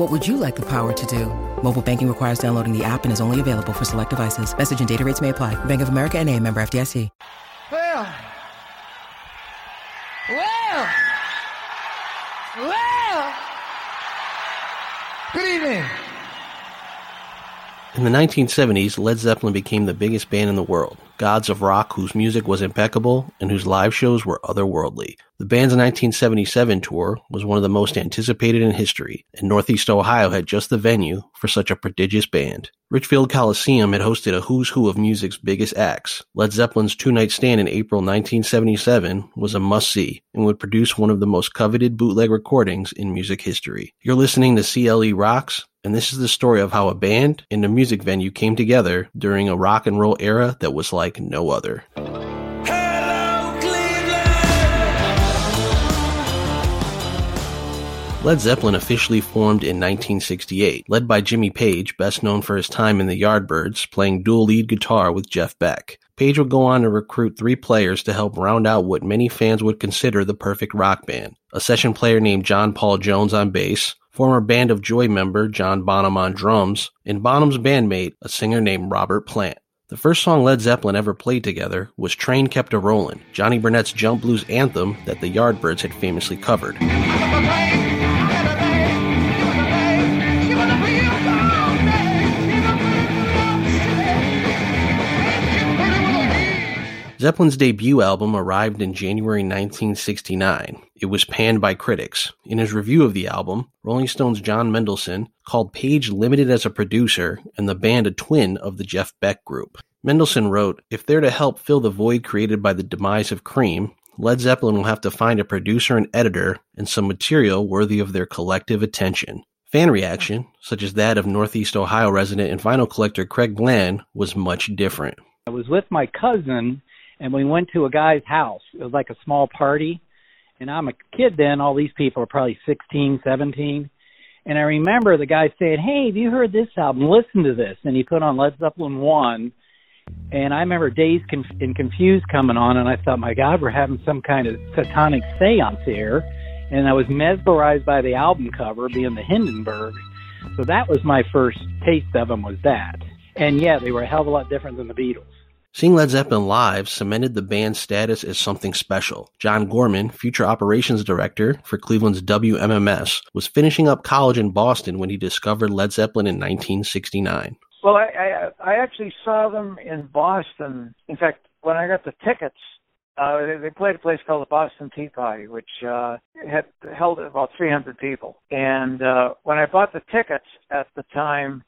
What would you like the power to do? Mobile banking requires downloading the app and is only available for select devices. Message and data rates may apply. Bank of America and a member FDIC. Well, well, well. Good evening. In the 1970s, Led Zeppelin became the biggest band in the world, gods of rock whose music was impeccable and whose live shows were otherworldly. The band's 1977 tour was one of the most anticipated in history, and Northeast Ohio had just the venue for such a prodigious band. Richfield Coliseum had hosted a who's who of music's biggest acts. Led Zeppelin's two-night stand in April 1977 was a must-see and would produce one of the most coveted bootleg recordings in music history. You're listening to CLE Rocks, and this is the story of how a band and a music venue came together during a rock and roll era that was like no other. Led Zeppelin officially formed in 1968, led by Jimmy Page, best known for his time in the Yardbirds, playing dual lead guitar with Jeff Beck. Page would go on to recruit three players to help round out what many fans would consider the perfect rock band. A session player named John Paul Jones on bass, former Band of Joy member John Bonham on drums, and Bonham's bandmate, a singer named Robert Plant. The first song Led Zeppelin ever played together was Train Kept a Rollin', Johnny Burnette's jump blues anthem that the Yardbirds had famously covered. Zeppelin's debut album arrived in January 1969. It was panned by critics. In his review of the album, Rolling Stone's John Mendelsohn called Page limited as a producer and the band a twin of the Jeff Beck group. Mendelsohn wrote, If they're to help fill the void created by the demise of Cream, Led Zeppelin will have to find a producer and editor and some material worthy of their collective attention. Fan reaction, such as that of Northeast Ohio resident and vinyl collector Craig Bland, was much different. I was with my cousin and we went to a guy's house. It was like a small party, and I'm a kid then. All these people are probably 16, 17. And I remember the guy saying, "Hey, have you heard this album? Listen to this." And he put on Led Zeppelin one, and I remember Dazed and Confused coming on, and I thought, "My God, we're having some kind of satanic séance here." And I was mesmerized by the album cover being the Hindenburg. So that was my first taste of them. Was that? And yeah, they were a hell of a lot different than the Beatles. Seeing Led Zeppelin live cemented the band's status as something special. John Gorman, future operations director for Cleveland's WMMS, was finishing up college in Boston when he discovered Led Zeppelin in 1969. Well, I, I, I actually saw them in Boston. In fact, when I got the tickets, uh, they, they played a place called the Boston Tea Party, which uh, had held about 300 people. And uh, when I bought the tickets at the time,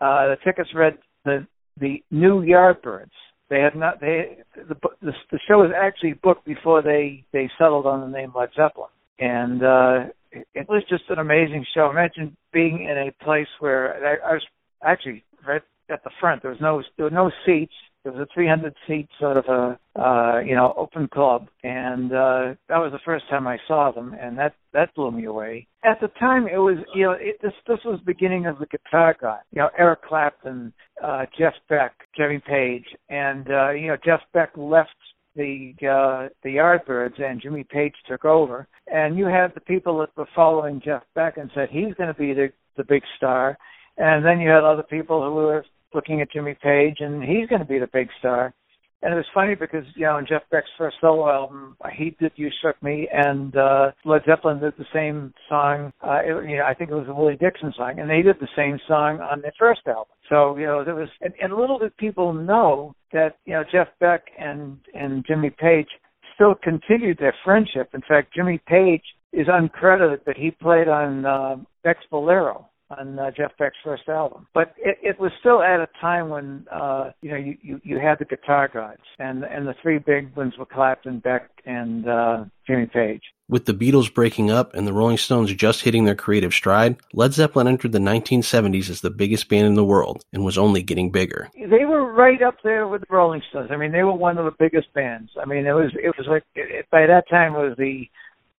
uh, the tickets read the the New Yardbirds they had not. They the the, the show was actually booked before they they settled on the name Led Zeppelin, and uh, it, it was just an amazing show. Imagine being in a place where I, I was actually right at the front. There was no there were no seats. It was a 300 seat sort of a uh, you know open club, and uh, that was the first time I saw them, and that that blew me away. At the time, it was you know it, this this was beginning of the guitar guy, you know Eric Clapton, uh, Jeff Beck, Jimmy Page, and uh, you know Jeff Beck left the uh, the Yardbirds and Jimmy Page took over, and you had the people that were following Jeff Beck and said he's going to be the the big star, and then you had other people who were looking at Jimmy Page, and he's going to be the big star. And it was funny because, you know, in Jeff Beck's first solo album, he did You Shook Me, and uh, Led Zeppelin did the same song. Uh, it, you know, I think it was a Willie Dixon song, and they did the same song on their first album. So, you know, there was, and, and little did people know that, you know, Jeff Beck and, and Jimmy Page still continued their friendship. In fact, Jimmy Page is uncredited, but he played on uh, Beck's Bolero on uh, Jeff Beck's first album. But it, it was still at a time when uh, you know you, you you had the guitar gods, and and the three big ones were Clapton, Beck, and uh, Jimmy Page. With the Beatles breaking up and the Rolling Stones just hitting their creative stride, Led Zeppelin entered the 1970s as the biggest band in the world and was only getting bigger. They were right up there with the Rolling Stones. I mean, they were one of the biggest bands. I mean, it was it was like it, by that time it was the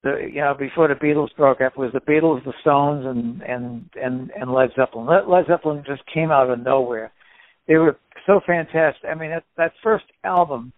the you know before the Beatles broke up was the Beatles, the Stones, and and and and Led Zeppelin. Led, Zeppelin just came out of nowhere. They were so fantastic. I mean, that that first album,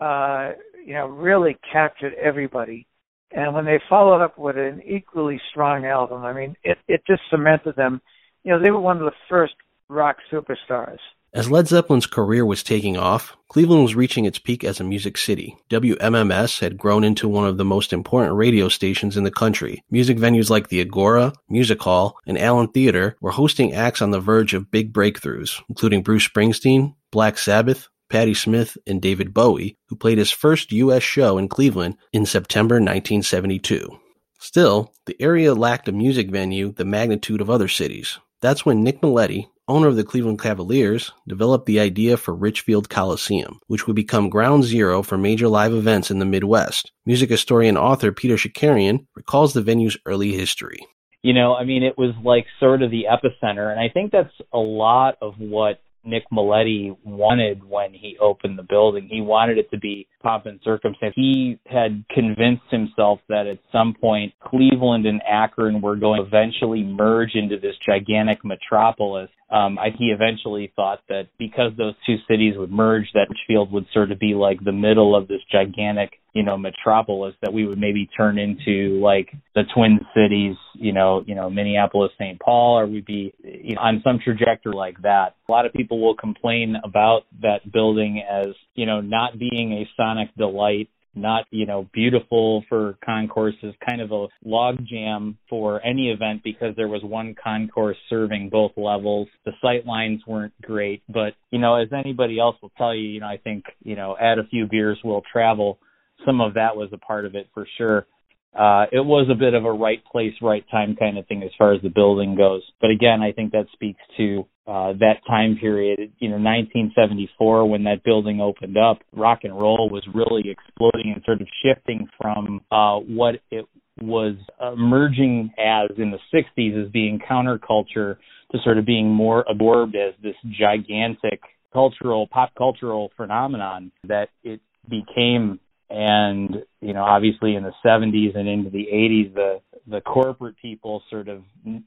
uh, you know, really captured everybody. And when they followed up with an equally strong album, I mean, it it just cemented them. You know, they were one of the first rock superstars. As Led Zeppelin's career was taking off, Cleveland was reaching its peak as a music city. WMMS had grown into one of the most important radio stations in the country. Music venues like the Agora, Music Hall, and Allen Theater were hosting acts on the verge of big breakthroughs, including Bruce Springsteen, Black Sabbath, Patti Smith, and David Bowie, who played his first U.S. show in Cleveland in September 1972. Still, the area lacked a music venue the magnitude of other cities. That's when Nick Mileti, owner of the Cleveland Cavaliers, developed the idea for Richfield Coliseum, which would become ground zero for major live events in the Midwest. Music historian author Peter Chakerian recalls the venue's early history. You know, I mean, it was like sort of the epicenter, and I think that's a lot of what Nick Mileti wanted when he opened the building. He wanted it to be pomp and circumstance. He had convinced himself that at some point Cleveland and Akron were going to eventually merge into this gigantic metropolis. Um, I, he eventually thought that because those two cities would merge, that Richfield would sort of be like the middle of this gigantic, you know, metropolis that we would maybe turn into like the Twin Cities, you know, you know, Minneapolis, St. Paul, or we'd be you know, on some trajectory like that. A lot of people will complain about that building as, you know, not being a sonic delight not you know beautiful for concourses kind of a log jam for any event because there was one concourse serving both levels. The sight lines weren't great but you know as anybody else will tell you you know i think you know add a few beers will travel. Some of that was a part of it for sure uh, it was a bit of a right place, right time kind of thing as far as the building goes. But again, I think that speaks to uh, that time period. You know, 1974 when that building opened up, rock and roll was really exploding and sort of shifting from uh, what it was emerging as in the 60s as being counterculture to sort of being more absorbed as this gigantic cultural, pop cultural phenomenon that it became and you know obviously in the 70s and into the 80s the the corporate people sort of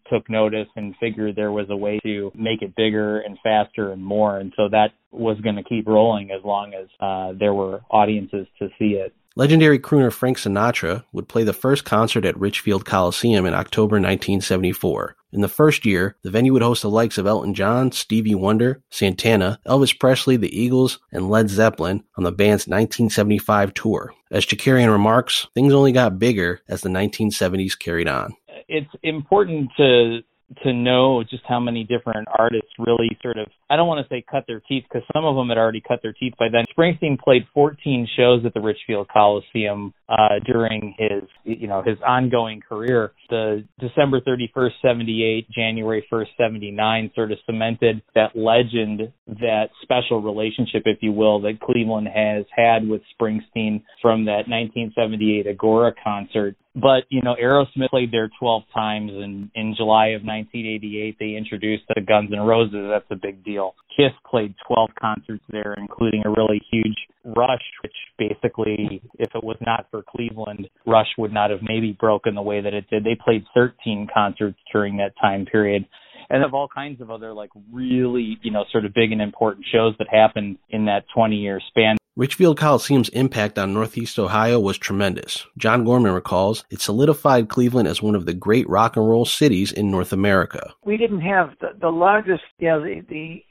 took notice and figured there was a way to make it bigger and faster and more and so that was going to keep rolling as long as uh, there were audiences to see it Legendary crooner Frank Sinatra would play the first concert at Richfield Coliseum in October 1974. In the first year, the venue would host the likes of Elton John, Stevie Wonder, Santana, Elvis Presley, the Eagles, and Led Zeppelin on the band's 1975 tour. As Chakerian remarks, things only got bigger as the 1970s carried on. It's important to to know just how many different artists really sort of I don't want to say cut their teeth because some of them had already cut their teeth by then. Springsteen played 14 shows at the Richfield Coliseum uh, during his you know his ongoing career. The December 31st 78, January 1st 79 sort of cemented that legend, that special relationship, if you will, that Cleveland has had with Springsteen from that 1978 Agora concert but you know, Aerosmith played there 12 times, and in July of 1988, they introduced the Guns N' Roses. That's a big deal. Kiss played 12 concerts there, including a really huge Rush, which basically, if it was not for Cleveland, Rush would not have maybe broken the way that it did. They played 13 concerts during that time period and of all kinds of other like really you know sort of big and important shows that happened in that 20 year span Richfield Coliseum's impact on Northeast Ohio was tremendous. John Gorman recalls it solidified Cleveland as one of the great rock and roll cities in North America. We didn't have the, the largest, you know, the, the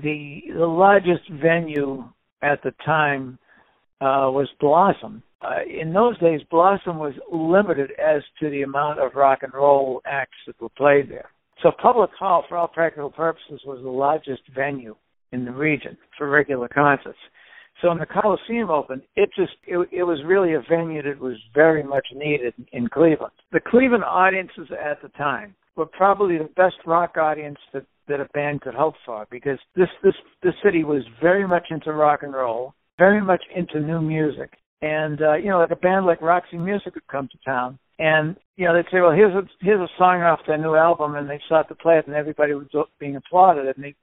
the the largest venue at the time uh, was Blossom. Uh, in those days, Blossom was limited as to the amount of rock and roll acts that were played there. So Public Hall, for all practical purposes, was the largest venue in the region for regular concerts. So when the Coliseum opened, it just it, it was really a venue that was very much needed in Cleveland. The Cleveland audiences at the time were probably the best rock audience that that a band could hope for because this this this city was very much into rock and roll, very much into new music. And uh, you know, like a band like Roxy Music would come to town and you know they'd say, "Well, here's a here's a song off their new album," and they start to play it, and everybody was being applauded. And they,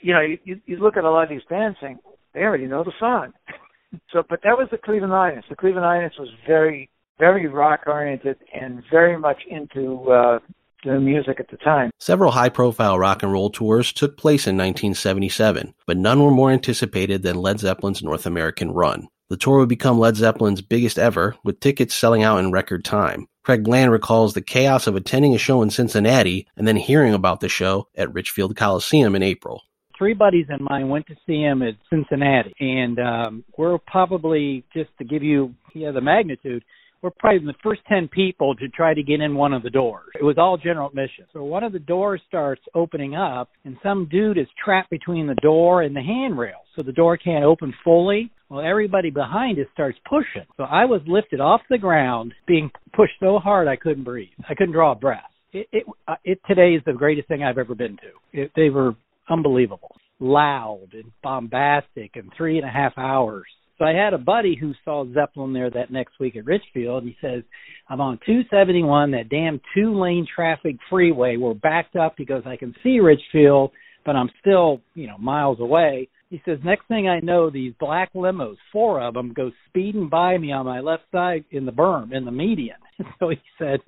you know, you you look at a lot of these bands saying, "They already know the song." so, but that was the Cleveland audience. The Cleveland audience was very very rock oriented and very much into uh, the music at the time. Several high profile rock and roll tours took place in 1977, but none were more anticipated than Led Zeppelin's North American run. The tour would become Led Zeppelin's biggest ever, with tickets selling out in record time. Craig Bland recalls the chaos of attending a show in Cincinnati and then hearing about the show at Richfield Coliseum in April. Three buddies of mine went to see him at Cincinnati, and um, we're probably just to give you yeah, the magnitude we're probably the first 10 people to try to get in one of the doors. It was all general admission. So one of the doors starts opening up, and some dude is trapped between the door and the handrail. So the door can't open fully. Well, everybody behind it starts pushing. So I was lifted off the ground, being pushed so hard I couldn't breathe. I couldn't draw a breath. It, it, uh, it today is the greatest thing I've ever been to. It, they were unbelievable, loud and bombastic, and three and a half hours so I had a buddy who saw Zeppelin there that next week at Richfield. He says, I'm on 271, that damn two lane traffic freeway. We're backed up because I can see Richfield, but I'm still, you know, miles away. He says, next thing I know, these black limos, four of them, go speeding by me on my left side in the berm, in the median. so he said,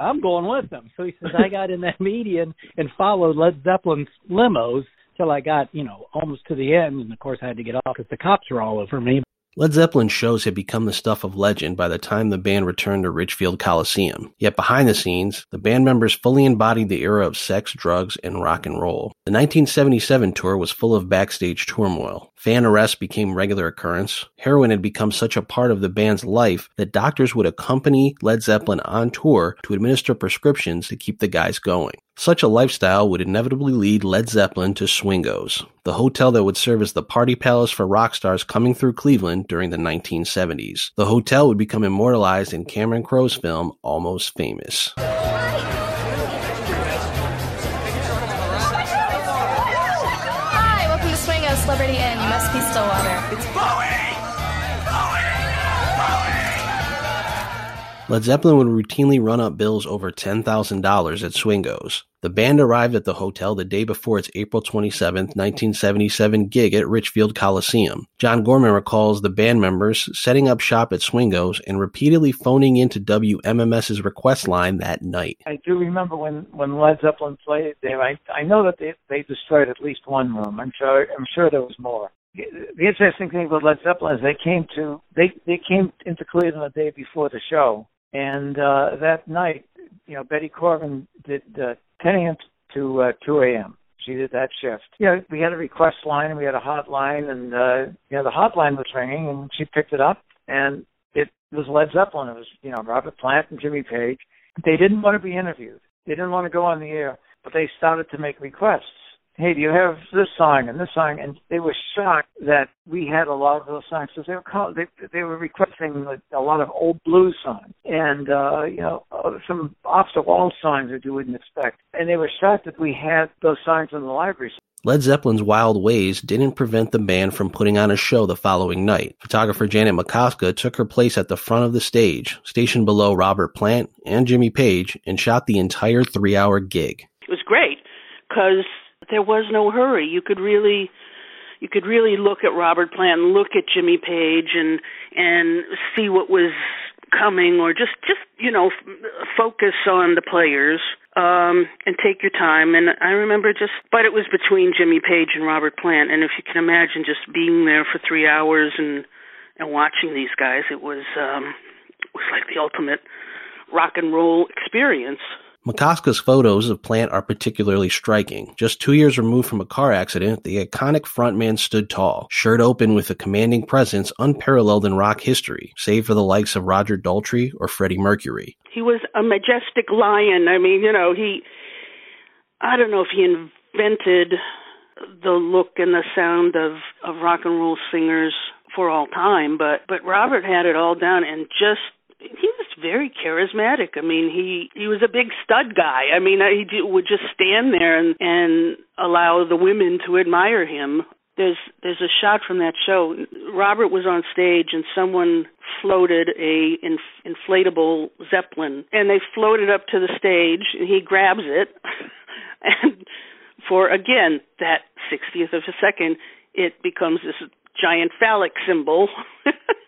I'm going with them. So he says, I got in that median and followed Led Zeppelin's limos till I got, you know, almost to the end. And of course, I had to get off because the cops were all over me. Led Zeppelin shows had become the stuff of legend by the time the band returned to Richfield Coliseum. Yet behind the scenes, the band members fully embodied the era of sex, drugs, and rock and roll. The 1977 tour was full of backstage turmoil. Fan arrests became regular occurrence. Heroin had become such a part of the band's life that doctors would accompany Led Zeppelin on tour to administer prescriptions to keep the guys going. Such a lifestyle would inevitably lead Led Zeppelin to Swingos, the hotel that would serve as the party palace for rock stars coming through Cleveland during the 1970s. The hotel would become immortalized in Cameron Crowe's film Almost Famous. Hi, welcome to Swingos Celebrity Inn. You must be Stillwater. It's Bowie! Led Zeppelin would routinely run up bills over $10,000 at Swingos. The band arrived at the hotel the day before its April 27, 1977 gig at Richfield Coliseum. John Gorman recalls the band members setting up shop at Swingos and repeatedly phoning into WMMS's request line that night. I do remember when, when Led Zeppelin played there, I, I know that they, they destroyed at least one room. I'm sure, I'm sure there was more the interesting thing about Led Zeppelin is they came to they they came into Cleveland the day before the show, and uh, that night, you know, Betty Korvan did uh, 10 a.m. to uh, 2 a.m. She did that shift. You know, we had a request line and we had a hotline, and uh, you know, the hotline was ringing, and she picked it up, and it was Led Zeppelin. It was you know Robert Plant and Jimmy Page. They didn't want to be interviewed. They didn't want to go on the air, but they started to make requests hey, do you have this song and this song? And they were shocked that we had a lot of those songs. So they were call, they they were requesting a lot of old blues songs and uh, you know uh, some off the wall songs that you wouldn't expect. And they were shocked that we had those songs in the library. Led Zeppelin's wild ways didn't prevent the band from putting on a show the following night. Photographer Janet Macoska took her place at the front of the stage, stationed below Robert Plant and Jimmy Page, and shot the entire three hour gig. It was great because there was no hurry. You could really you could really look at Robert Plant look at Jimmy Page and and see what was coming or just just you know f- focus on the players um and take your time. And I remember just but it was between Jimmy Page and Robert Plant. And if you can imagine just being there for 3 hours and and watching these guys it was um it was like the ultimate rock and roll experience Macoska's photos of Plant are particularly striking. Just two years removed from a car accident, the iconic frontman stood tall, shirt open with a commanding presence unparalleled in rock history, save for the likes of Roger Daltrey or Freddie Mercury. He was a majestic lion. I mean, you know, he, I don't know if he invented the look and the sound of, of rock and roll singers for all time, but, but Robert had it all down and just he was very charismatic. I mean, he he was a big stud guy. I mean, he would just stand there and and allow the women to admire him. There's there's a shot from that show. Robert was on stage and someone floated a in, inflatable zeppelin and they floated up to the stage and he grabs it and for again that 60th of a second it becomes this giant phallic symbol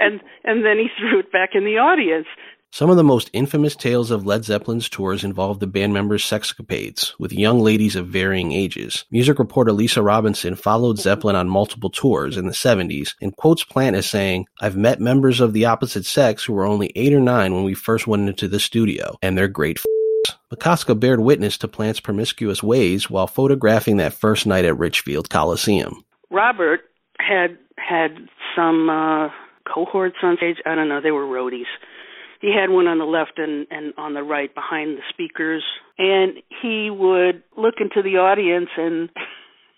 and and then he threw it back in the audience. Some of the most infamous tales of Led Zeppelin's tours involved the band members' sexcapades with young ladies of varying ages. Music reporter Lisa Robinson followed Zeppelin on multiple tours in the 70s and quotes Plant as saying, I've met members of the opposite sex who were only 8 or 9 when we first went into the studio, and they're great f- Macoska bared witness to Plant's promiscuous ways while photographing that first night at Richfield Coliseum. Robert had had some uh, cohorts on stage. I don't know. They were roadies. He had one on the left and, and on the right behind the speakers, and he would look into the audience and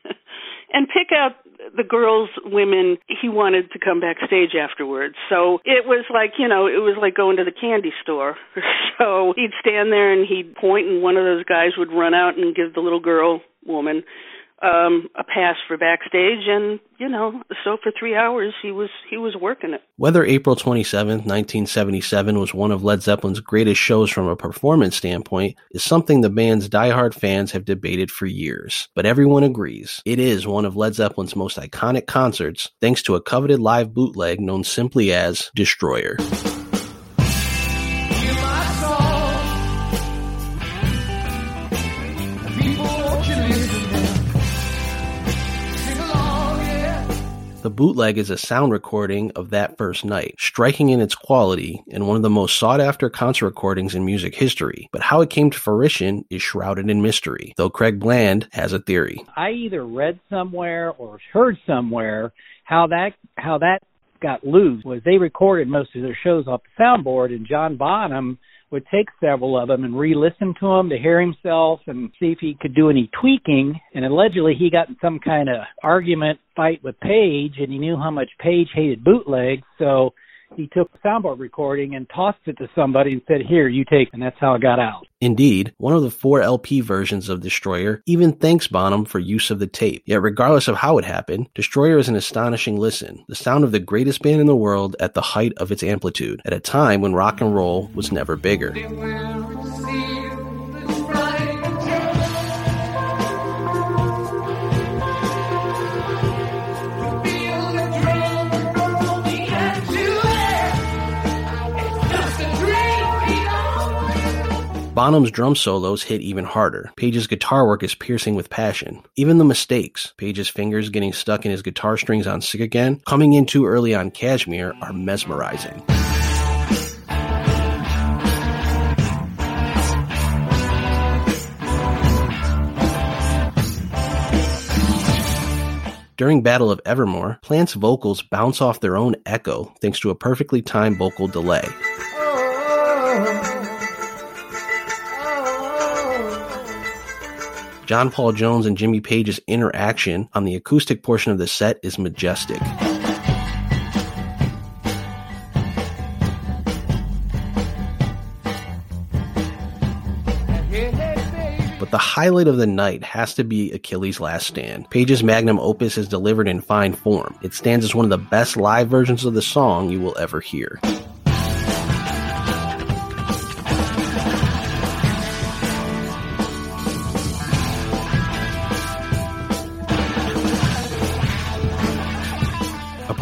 and pick out the girls, women he wanted to come backstage afterwards. So it was like, you know, it was like going to the candy store. so he'd stand there and he'd point and one of those guys would run out and give the little girl, woman, um a pass for backstage and you know so for 3 hours he was he was working it. Whether April 27th 1977 was one of Led Zeppelin's greatest shows from a performance standpoint is something the band's diehard fans have debated for years. But everyone agrees it is one of Led Zeppelin's most iconic concerts thanks to a coveted live bootleg known simply as Destroyer The bootleg is a sound recording of that first night, striking in its quality and one of the most sought after concert recordings in music history. But how it came to fruition is shrouded in mystery, though Craig Bland has a theory. I either read somewhere or heard somewhere how that how that got loose was they recorded most of their shows off the soundboard and John Bonham would take several of them and re-listen to them to hear himself and see if he could do any tweaking. And allegedly, he got in some kind of argument fight with Page, and he knew how much Page hated bootlegs, so he took a soundboard recording and tossed it to somebody and said, Here, you take, and that's how it got out. Indeed, one of the four LP versions of Destroyer even thanks Bonham for use of the tape. Yet, regardless of how it happened, Destroyer is an astonishing listen, the sound of the greatest band in the world at the height of its amplitude, at a time when rock and roll was never bigger. Bonham's drum solos hit even harder. Page's guitar work is piercing with passion. Even the mistakes, Page's fingers getting stuck in his guitar strings on Sick Again, coming in too early on Kashmir, are mesmerizing. During Battle of Evermore, Plant's vocals bounce off their own echo thanks to a perfectly timed vocal delay. John Paul Jones and Jimmy Page's interaction on the acoustic portion of the set is majestic. But the highlight of the night has to be Achilles' Last Stand. Page's magnum opus is delivered in fine form. It stands as one of the best live versions of the song you will ever hear.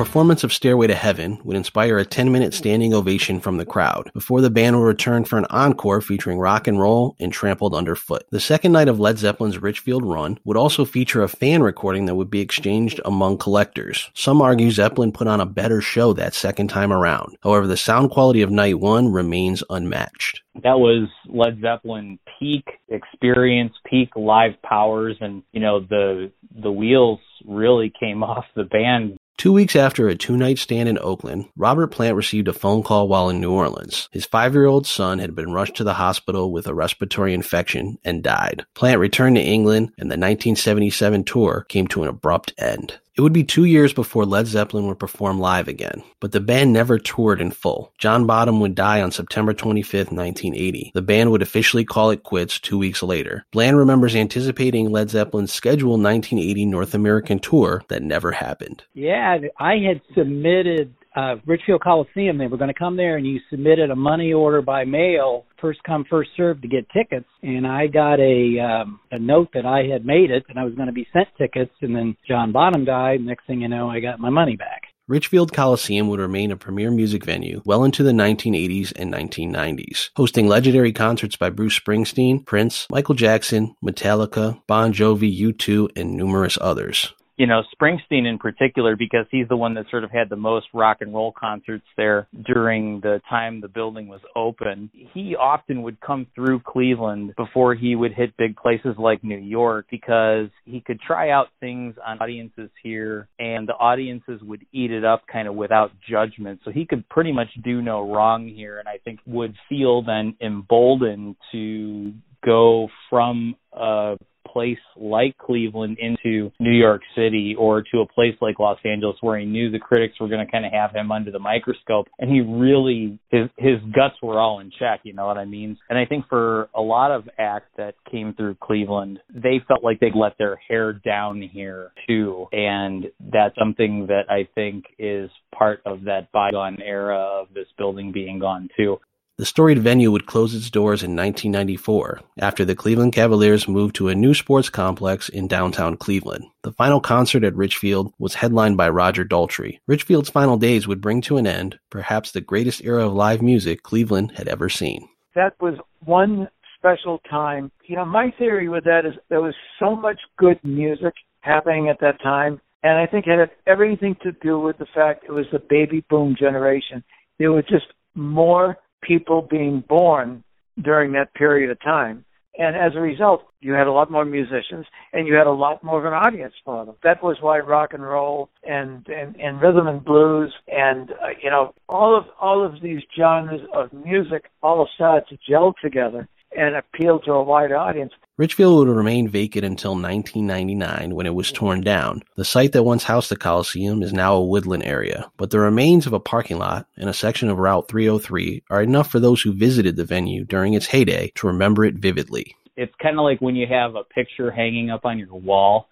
Performance of Stairway to Heaven would inspire a 10 minute standing ovation from the crowd before the band would return for an encore featuring rock and roll and trampled underfoot. The second night of Led Zeppelin's Richfield run would also feature a fan recording that would be exchanged among collectors. Some argue Zeppelin put on a better show that second time around. However, the sound quality of night one remains unmatched. that was Led Zeppelin peak experience, peak live powers, and you know the the wheels really came off the band Two weeks after a two night stand in Oakland, Robert Plant received a phone call while in New Orleans. His five year old son had been rushed to the hospital with a respiratory infection and died. Plant returned to England, and the 1977 tour came to an abrupt end. It would be two years before Led Zeppelin would perform live again, but the band never toured in full. John Bonham would die on September 25, 1980. The band would officially call it quits two weeks later. Bland remembers anticipating Led Zeppelin's scheduled 1980 North American tour that never happened. Yeah, I had submitted uh, Richfield Coliseum. They were going to come there, and you submitted a money order by mail, first come first served, to get tickets. And I got a um, a note that I had made it, and I was going to be sent tickets. And then John Bonham died. Next thing you know, I got my money back. Richfield Coliseum would remain a premier music venue well into the 1980s and 1990s, hosting legendary concerts by Bruce Springsteen, Prince, Michael Jackson, Metallica, Bon Jovi, U2, and numerous others you know, Springsteen in particular, because he's the one that sort of had the most rock and roll concerts there during the time the building was open. He often would come through Cleveland before he would hit big places like New York because he could try out things on audiences here and the audiences would eat it up kind of without judgment. So he could pretty much do no wrong here and I think would feel then emboldened to go from a place like Cleveland into New York City or to a place like Los Angeles where he knew the critics were going to kind of have him under the microscope and he really his his guts were all in check, you know what I mean? And I think for a lot of acts that came through Cleveland, they felt like they'd let their hair down here too. And that's something that I think is part of that bygone era of this building being gone too. The storied venue would close its doors in 1994 after the Cleveland Cavaliers moved to a new sports complex in downtown Cleveland. The final concert at Richfield was headlined by Roger Daltrey. Richfield's final days would bring to an end perhaps the greatest era of live music Cleveland had ever seen. That was one special time. You know, my theory with that is there was so much good music happening at that time, and I think it had everything to do with the fact it was the baby boom generation. There were just more people being born during that period of time. And as a result, you had a lot more musicians and you had a lot more of an audience for them. That was why rock and roll and, and, and rhythm and blues and, uh, you know, all of, all of these genres of music all started to gel together and appeal to a wide audience. Richfield would remain vacant until 1999 when it was torn down. The site that once housed the Coliseum is now a woodland area, but the remains of a parking lot and a section of Route 303 are enough for those who visited the venue during its heyday to remember it vividly. It's kind of like when you have a picture hanging up on your wall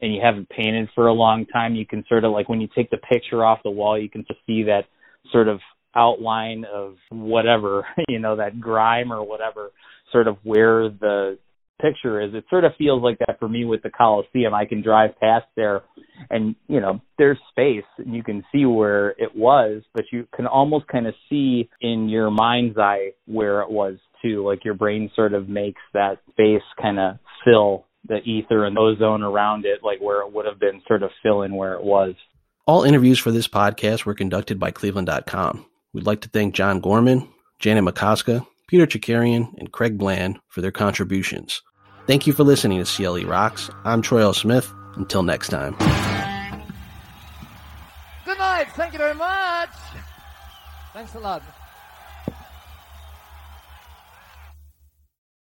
and you haven't painted for a long time, you can sort of like when you take the picture off the wall, you can just see that sort of outline of whatever, you know, that grime or whatever, sort of where the picture is. It sort of feels like that for me with the Coliseum. I can drive past there and, you know, there's space and you can see where it was, but you can almost kind of see in your mind's eye where it was too. Like your brain sort of makes that space kind of fill the ether and ozone around it, like where it would have been sort of fill in where it was. All interviews for this podcast were conducted by Cleveland.com. We'd like to thank John Gorman, Janet Macoska, Peter Chakerian, and Craig Bland for their contributions. Thank you for listening to CLE Rocks. I'm Troy L. Smith. Until next time. Good night. Thank you very much. Thanks a lot.